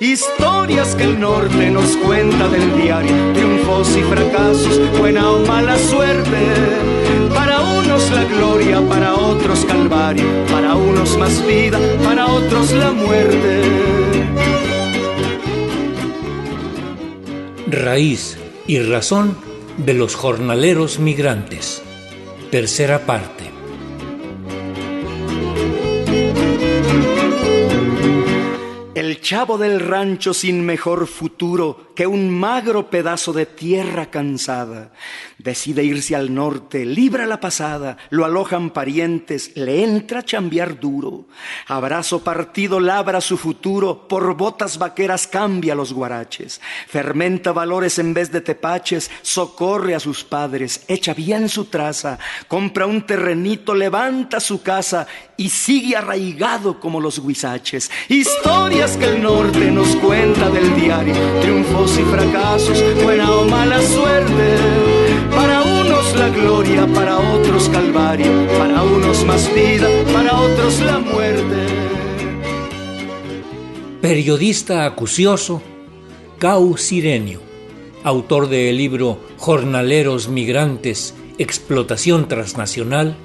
Historias que el norte nos cuenta del diario, triunfos y fracasos, buena o mala suerte. Para unos la gloria, para otros calvario, para unos más vida, para otros la muerte. Raíz y razón de los jornaleros migrantes. Tercera parte. El chavo del rancho sin mejor futuro que un magro pedazo de tierra cansada. Decide irse al norte, libra la pasada, lo alojan parientes, le entra a chambear duro. Abrazo partido labra su futuro, por botas vaqueras cambia los guaraches. Fermenta valores en vez de tepaches, socorre a sus padres, echa bien su traza, compra un terrenito, levanta su casa y sigue arraigado como los guisaches. Historias que el norte nos cuenta del diario, triunfos y fracasos, buena o mala suerte. Para unos la gloria, para otros calvario, para unos más vida, para otros la muerte. Periodista acucioso, Cau Sirenio, autor del libro Jornaleros Migrantes, Explotación Transnacional,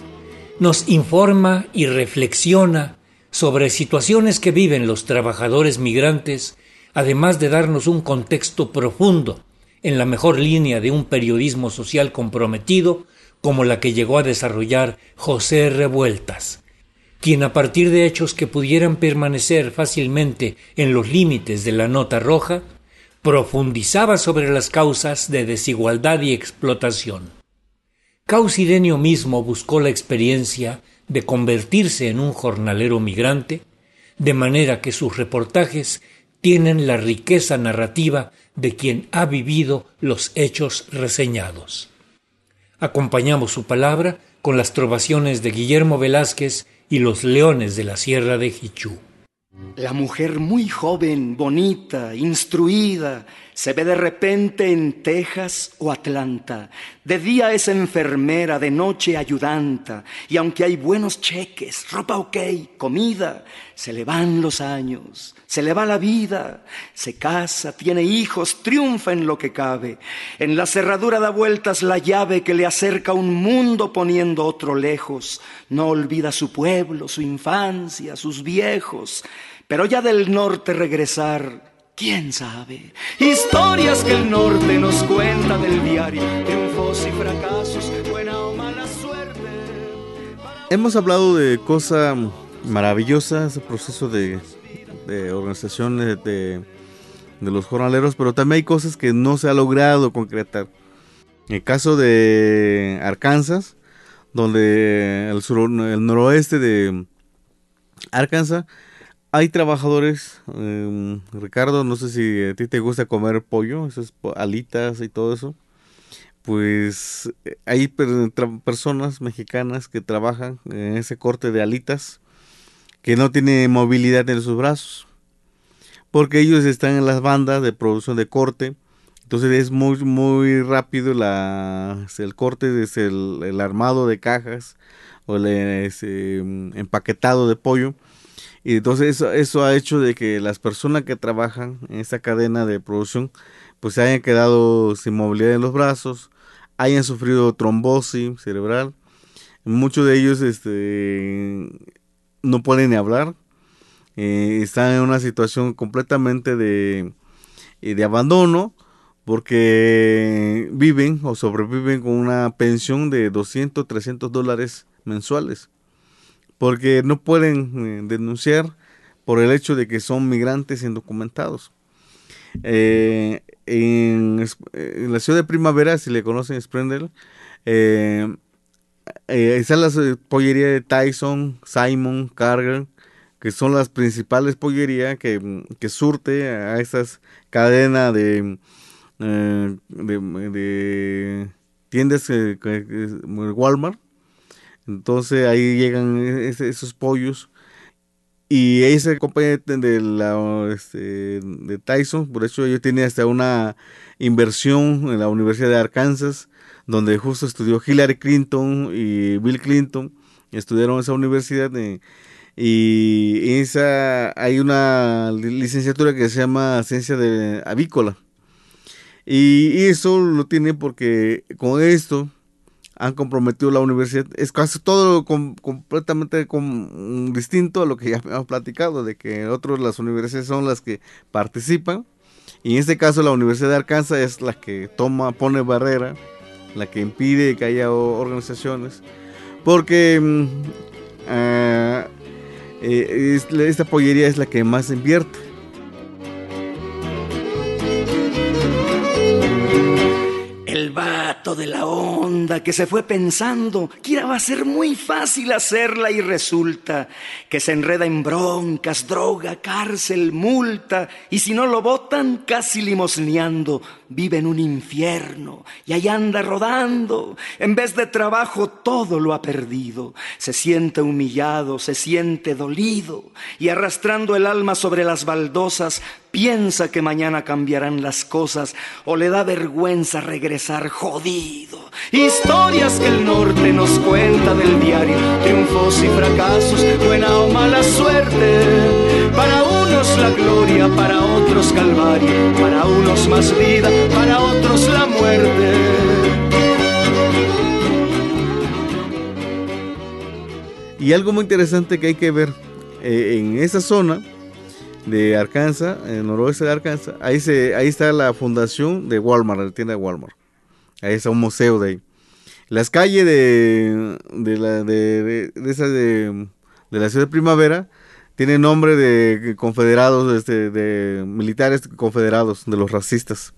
nos informa y reflexiona sobre situaciones que viven los trabajadores migrantes además de darnos un contexto profundo en la mejor línea de un periodismo social comprometido como la que llegó a desarrollar José Revueltas, quien a partir de hechos que pudieran permanecer fácilmente en los límites de la nota roja, profundizaba sobre las causas de desigualdad y explotación. Causidenio mismo buscó la experiencia de convertirse en un jornalero migrante, de manera que sus reportajes tienen la riqueza narrativa de quien ha vivido los hechos reseñados. Acompañamos su palabra con las trovaciones de Guillermo Velázquez y los leones de la Sierra de Jichú. La mujer muy joven, bonita, instruida, se ve de repente en Texas o Atlanta. De día es enfermera, de noche ayudanta. Y aunque hay buenos cheques, ropa ok, comida, se le van los años, se le va la vida. Se casa, tiene hijos, triunfa en lo que cabe. En la cerradura da vueltas la llave que le acerca un mundo poniendo otro lejos. No olvida su pueblo, su infancia, sus viejos. Pero ya del norte regresar ¿Quién sabe? Historias que el norte nos cuenta del diario, triunfos y fracasos, buena o mala suerte. Hemos hablado de cosas maravillosas, proceso de, organización de, de, los jornaleros, pero también hay cosas que no se ha logrado concretar. En el caso de Arkansas, donde el, sur, el noroeste de Arkansas hay trabajadores, em, Ricardo, no sé si a ti te gusta comer pollo, esas alitas y todo eso. Pues eh, hay personas mexicanas que trabajan en ese corte de alitas que no tienen movilidad en sus brazos. Porque ellos están en las bandas de producción de corte. Entonces es muy, muy rápido la, el corte desde el, el armado de cajas o el em, empaquetado de pollo y entonces eso, eso ha hecho de que las personas que trabajan en esa cadena de producción pues se hayan quedado sin movilidad en los brazos, hayan sufrido trombosis cerebral. Muchos de ellos este, no pueden ni hablar, eh, están en una situación completamente de, eh, de abandono porque viven o sobreviven con una pensión de 200, 300 dólares mensuales porque no pueden eh, denunciar por el hecho de que son migrantes indocumentados. Eh, en, la ciudad de Primavera, si le conocen Sprendel, eh, eh, están las pollerías de Tyson, Simon, Carger, que son las principales pollerías que, que surte a esas cadenas de, de, de, tiendas Walmart entonces ahí llegan e-, esos pollos. Y esa compañía de, la, este, de Tyson, por eso yo tenía hasta una inversión en la Universidad de Arkansas, donde justo estudió Hillary Clinton y Bill Clinton, estudiaron esa universidad. y esa hay una licenciatura que se llama ciencia de avícola y, eso lo tiene porque con esto han comprometido la universidad es casi todo completamente distinto a lo que ya hemos platicado de que otros las universidades son las que participan y en este caso la universidad de Arkansas es la que toma pone barrera la que impide que haya organizaciones porque mm, ah, eh, esta pollería es la que más invierte. Que se fue pensando que va a ser muy fácil hacerla y resulta que se enreda en broncas, droga, cárcel, multa y si no lo votan casi limosneando vive en un infierno y ahí anda rodando. En vez de trabajo todo lo ha perdido. Se siente humillado, se siente dolido y arrastrando el alma sobre las baldosas piensa que mañana cambiarán las cosas o le da vergüenza regresar jodido. Historias que el norte nos cuenta del diario, triunfos y fracasos, para otros calvario, para unos más vida, para otros la muerte. Y algo muy interesante que hay que ver eh, en esa zona de Arkansas, en el noroeste de Arkansas, ahí, se, ahí está la fundación de Walmart, la tienda de Walmart. Ahí está un museo de ahí. Las calles de, de, la, de, de, esa de, de la ciudad de Primavera tiene nombre de confederados, este, de militares confederados, de los racistas.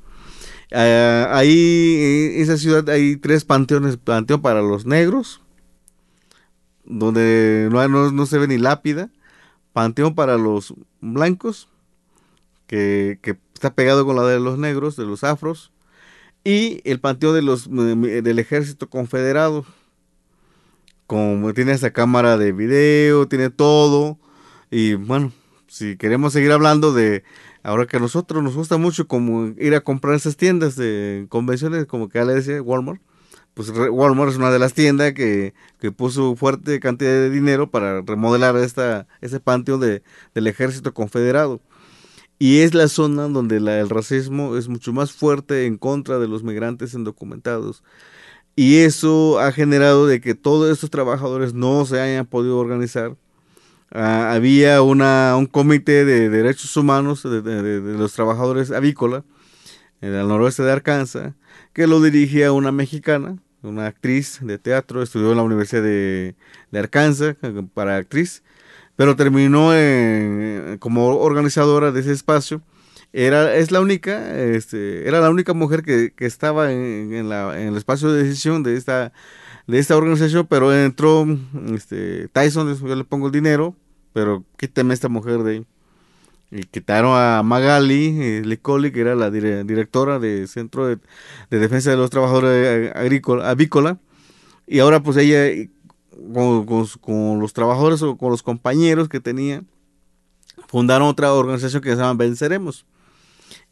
Uh, ahí, en esa ciudad hay tres panteones, panteón para los negros, donde no, no, se ve ni lápida, panteón para los blancos, que, que, está pegado con la de los negros, de los afros, y el panteón de los, del ejército confederado, como tiene esa cámara de video, tiene todo, y bueno, si queremos seguir hablando de Ahora que a nosotros nos gusta mucho como ir a comprar esas tiendas de convenciones, como que ya le decía Walmart, pues Walmart es una de las tiendas que, que puso fuerte cantidad de dinero para remodelar esta, ese panteón de, del ejército confederado. Y es la zona donde el racismo es mucho más fuerte en contra de los migrantes indocumentados. Y eso ha generado de que todos estos trabajadores no se hayan podido organizar Ah, había una, un comité de derechos humanos de, los trabajadores avícola en el noroeste de Arkansas, que lo dirigía una mexicana, una actriz de teatro, estudió en la Universidad de, Arkansas para actriz, pero terminó como organizadora de ese espacio. Era, es la única, este, era la única mujer que, estaba en, en, la, en el espacio de decisión de esta de esta organización, pero entró este, Tyson, yo le pongo el dinero, pero quíteme esta mujer de ahí. Y quitaron a Magali eh, Licoli, que era la directora del Centro de, Defensa de los Trabajadores Agrícola, Avícola, y ahora pues ella, con, con, los trabajadores o con los compañeros que tenía, fundaron otra organización que se llama Venceremos.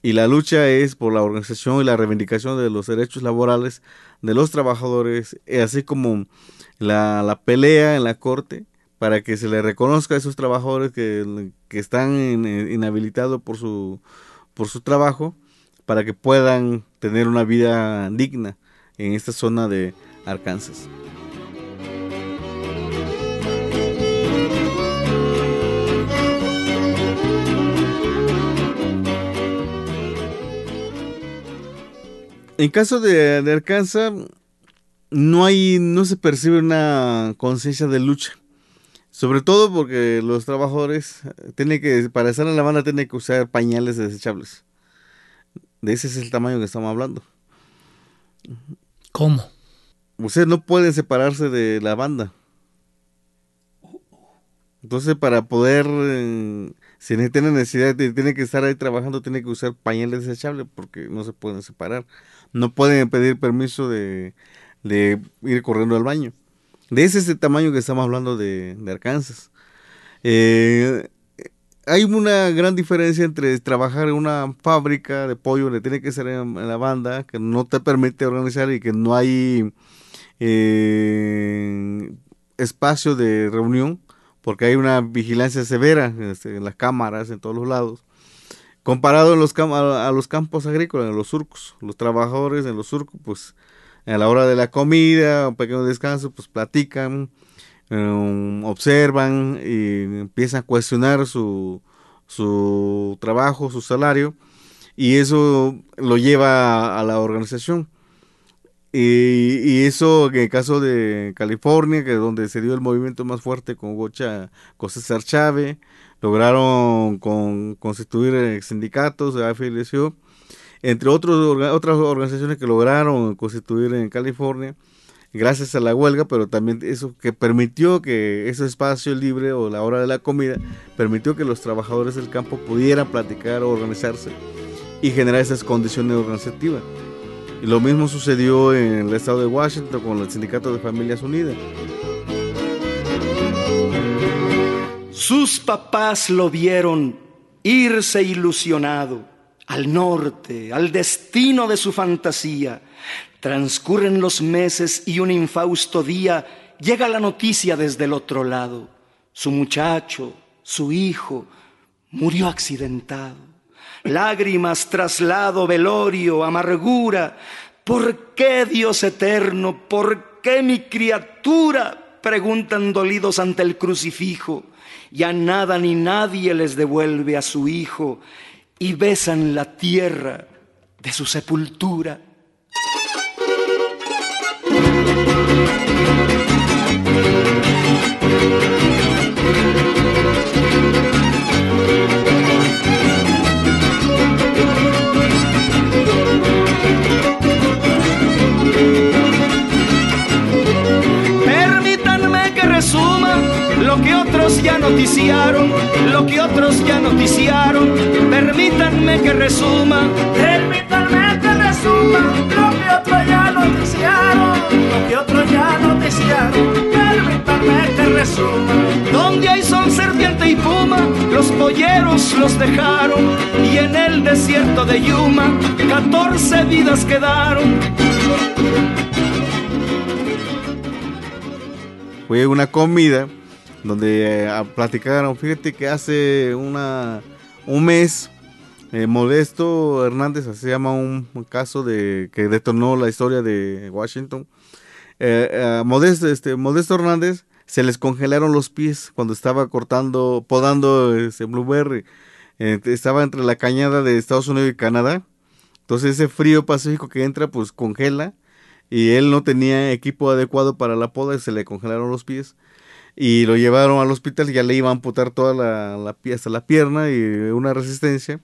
Y la lucha es por la organización y la reivindicación de los derechos laborales de los trabajadores, eh, así como la, pelea en la corte para que se le reconozca a esos trabajadores que, están inhabilitados por su, por su trabajo, para que puedan tener una vida digna en esta zona de Arkansas. En caso de, de Arkansas, no hay, no se percibe una conciencia de lucha. Sobre todo porque los trabajadores tienen que, para estar en la banda, tienen que usar pañales desechables. De ese es el tamaño que estamos hablando. ¿Cómo? Ustedes no pueden separarse de la banda. Entonces, para poder, eh, si tienen necesidad, tienen que estar ahí trabajando, tienen que usar pañales desechables porque no se pueden separar no pueden pedir permiso de, ir corriendo al baño. De ese tamaño que estamos hablando de, Arkansas. Eh, hay una gran diferencia entre trabajar en una fábrica de pollo, donde tiene que ser en, la banda, que no te permite organizar y que no hay eh, espacio de reunión, porque hay una vigilancia severa este, en las cámaras en todos los lados. Comparado en los a los campos agrícolas, en los surcos, los trabajadores en los surcos, pues a la hora de la comida, un pequeño descanso, pues platican, um, observan y empiezan a cuestionar su, su trabajo, su salario, y eso lo lleva a, la organización. Y, eso en el caso de California, que es donde se dio el movimiento más fuerte con Gocha, con César Chávez, lograron con, constituir sindicatos de afiliación entre otros, otras organizaciones que lograron constituir en California, gracias a la huelga, pero también eso que permitió que ese espacio libre o la hora de la comida permitió que los trabajadores del campo pudieran platicar, organizarse y generar esas condiciones organizativas. Y lo mismo sucedió en el estado de Washington con el Sindicato de Familias Unidas. Sus papás lo vieron irse ilusionado al norte, al destino de su fantasía. Transcurren los meses y un infausto día llega la noticia desde el otro lado. Su muchacho, su hijo, murió accidentado. Lágrimas, traslado, velorio, amargura. ¿Por qué Dios eterno? ¿Por qué mi criatura? Preguntan dolidos ante el crucifijo. Ya nada ni nadie les devuelve a su hijo y besan la tierra de su sepultura. Ya noticiaron, lo que otros ya noticiaron. Permítanme que resuma, permítanme que resuma lo que otros ya noticiaron, lo que otros ya noticiaron. Permítanme que resuma. Donde hay sol, serpiente y puma, los polleros los dejaron y en el desierto de Yuma, 14 vidas quedaron. Fue una comida donde eh, platicaron, fíjate que hace una, un mes eh, Modesto Hernández, se llama un, caso de que detonó la historia de Washington. Eh, Modesto, este, Modesto Hernández se les congelaron los pies cuando estaba cortando, podando ese blueberry. estaba entre la cañada de Estados Unidos y Canadá. Entonces ese frío pacífico que entra pues congela y él no tenía equipo adecuado para la poda y se le congelaron los pies y lo llevaron al hospital y ya le iban a amputar toda la, la hasta la pierna y una resistencia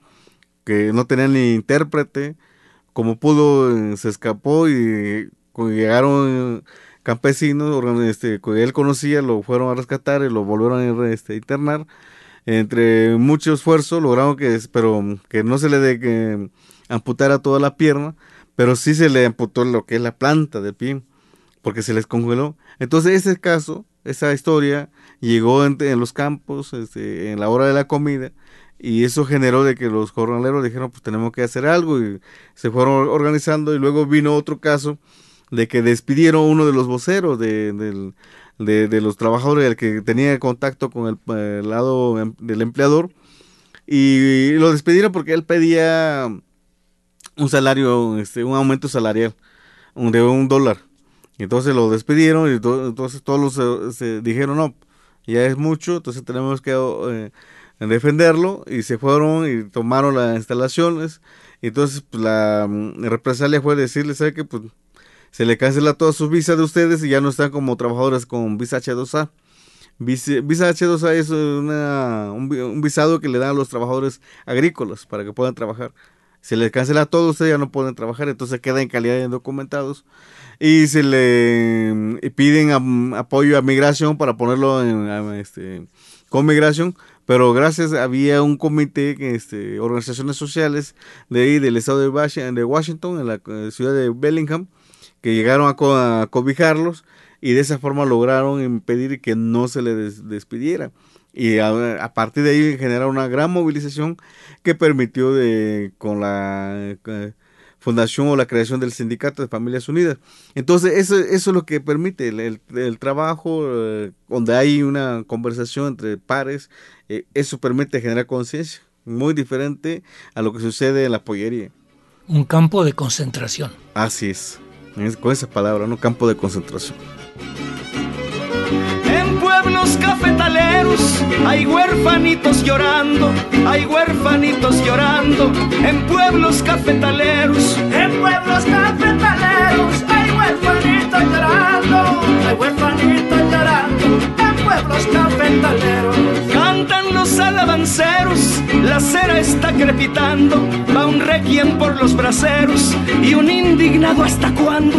que no tenía ni intérprete. Como pudo eh, se escapó y llegaron campesinos este, que él conocía lo fueron a rescatar y lo volvieron a este, internar. Entre mucho esfuerzo lograron que pero que no se le de que amputara toda la pierna pero sí se le amputó lo que es la planta del pie porque se les congeló entonces ese caso esa historia llegó en, los campos este, en la hora de la comida y eso generó de que los jornaleros dijeron pues tenemos que hacer algo y se fueron organizando y luego vino otro caso de que despidieron uno de los voceros de, los trabajadores el que tenía contacto con el, lado em, del empleador y lo despidieron porque él pedía un salario, este, un aumento salarial de un dólar entonces lo despidieron y entonces todos los, se, dijeron, no, ya es mucho, entonces tenemos que eh, defenderlo y se fueron y tomaron las instalaciones. Y entonces pues, la mm, represalia fue decirles, ¿sabe que Pues se le cancela todas sus visas de ustedes y ya no están como trabajadores con visa H2A. Visa, H2A es una, un, visado que le dan a los trabajadores agrícolas para que puedan trabajar. Se les cancela todo, ustedes ya no pueden trabajar, entonces queda en calidad de indocumentados y se le piden apoyo a migración para ponerlo en, este, con migración, pero gracias había un comité, este, organizaciones sociales de ahí del estado de Washington, en la ciudad de Bellingham, que llegaron a, cobijarlos y de esa forma lograron impedir que no se le despidiera. Y a, partir de ahí generaron una gran movilización que permitió de, con la fundación o la creación del sindicato de Familias Unidas. Entonces, eso, eso es lo que permite el, trabajo, eh, donde hay una conversación entre pares, eh, eso permite generar conciencia, muy diferente a lo que sucede en la pollería. Un campo de concentración. Así es, con esa palabra, un campo de concentración. En pueblos cafetaleros. Hay huérfanitos llorando, hay huérfanitos llorando. En pueblos cafetaleros, en pueblos cafetaleros hay huérfanitos llorando, hay huérfanitos llorando. En pueblos cafetaleros. Cantan los alabanceros, la cera está crepitando, va un requiem por los braceros. Y un indignado hasta cuándo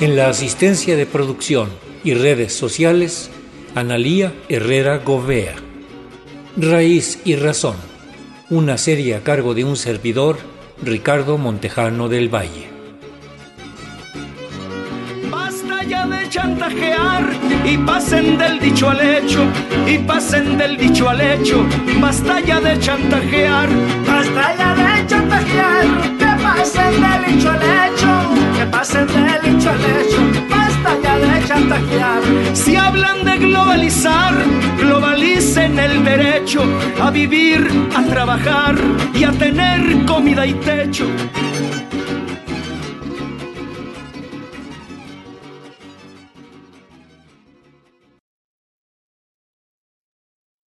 en la asistencia de producción y redes sociales, Analía Herrera Govea. Raíz y Razón, una serie a cargo de un servidor, Ricardo Montejano del Valle. Basta ya de chantajear y pasen del dicho al hecho, y pasen del dicho al hecho, basta ya de chantajear, basta ya de chantajear, que pasen del dicho al hecho que pasen del hecho al hecho, basta ya de chantajear. Si hablan de globalizar, globalicen el derecho a vivir, a trabajar y a tener comida y techo.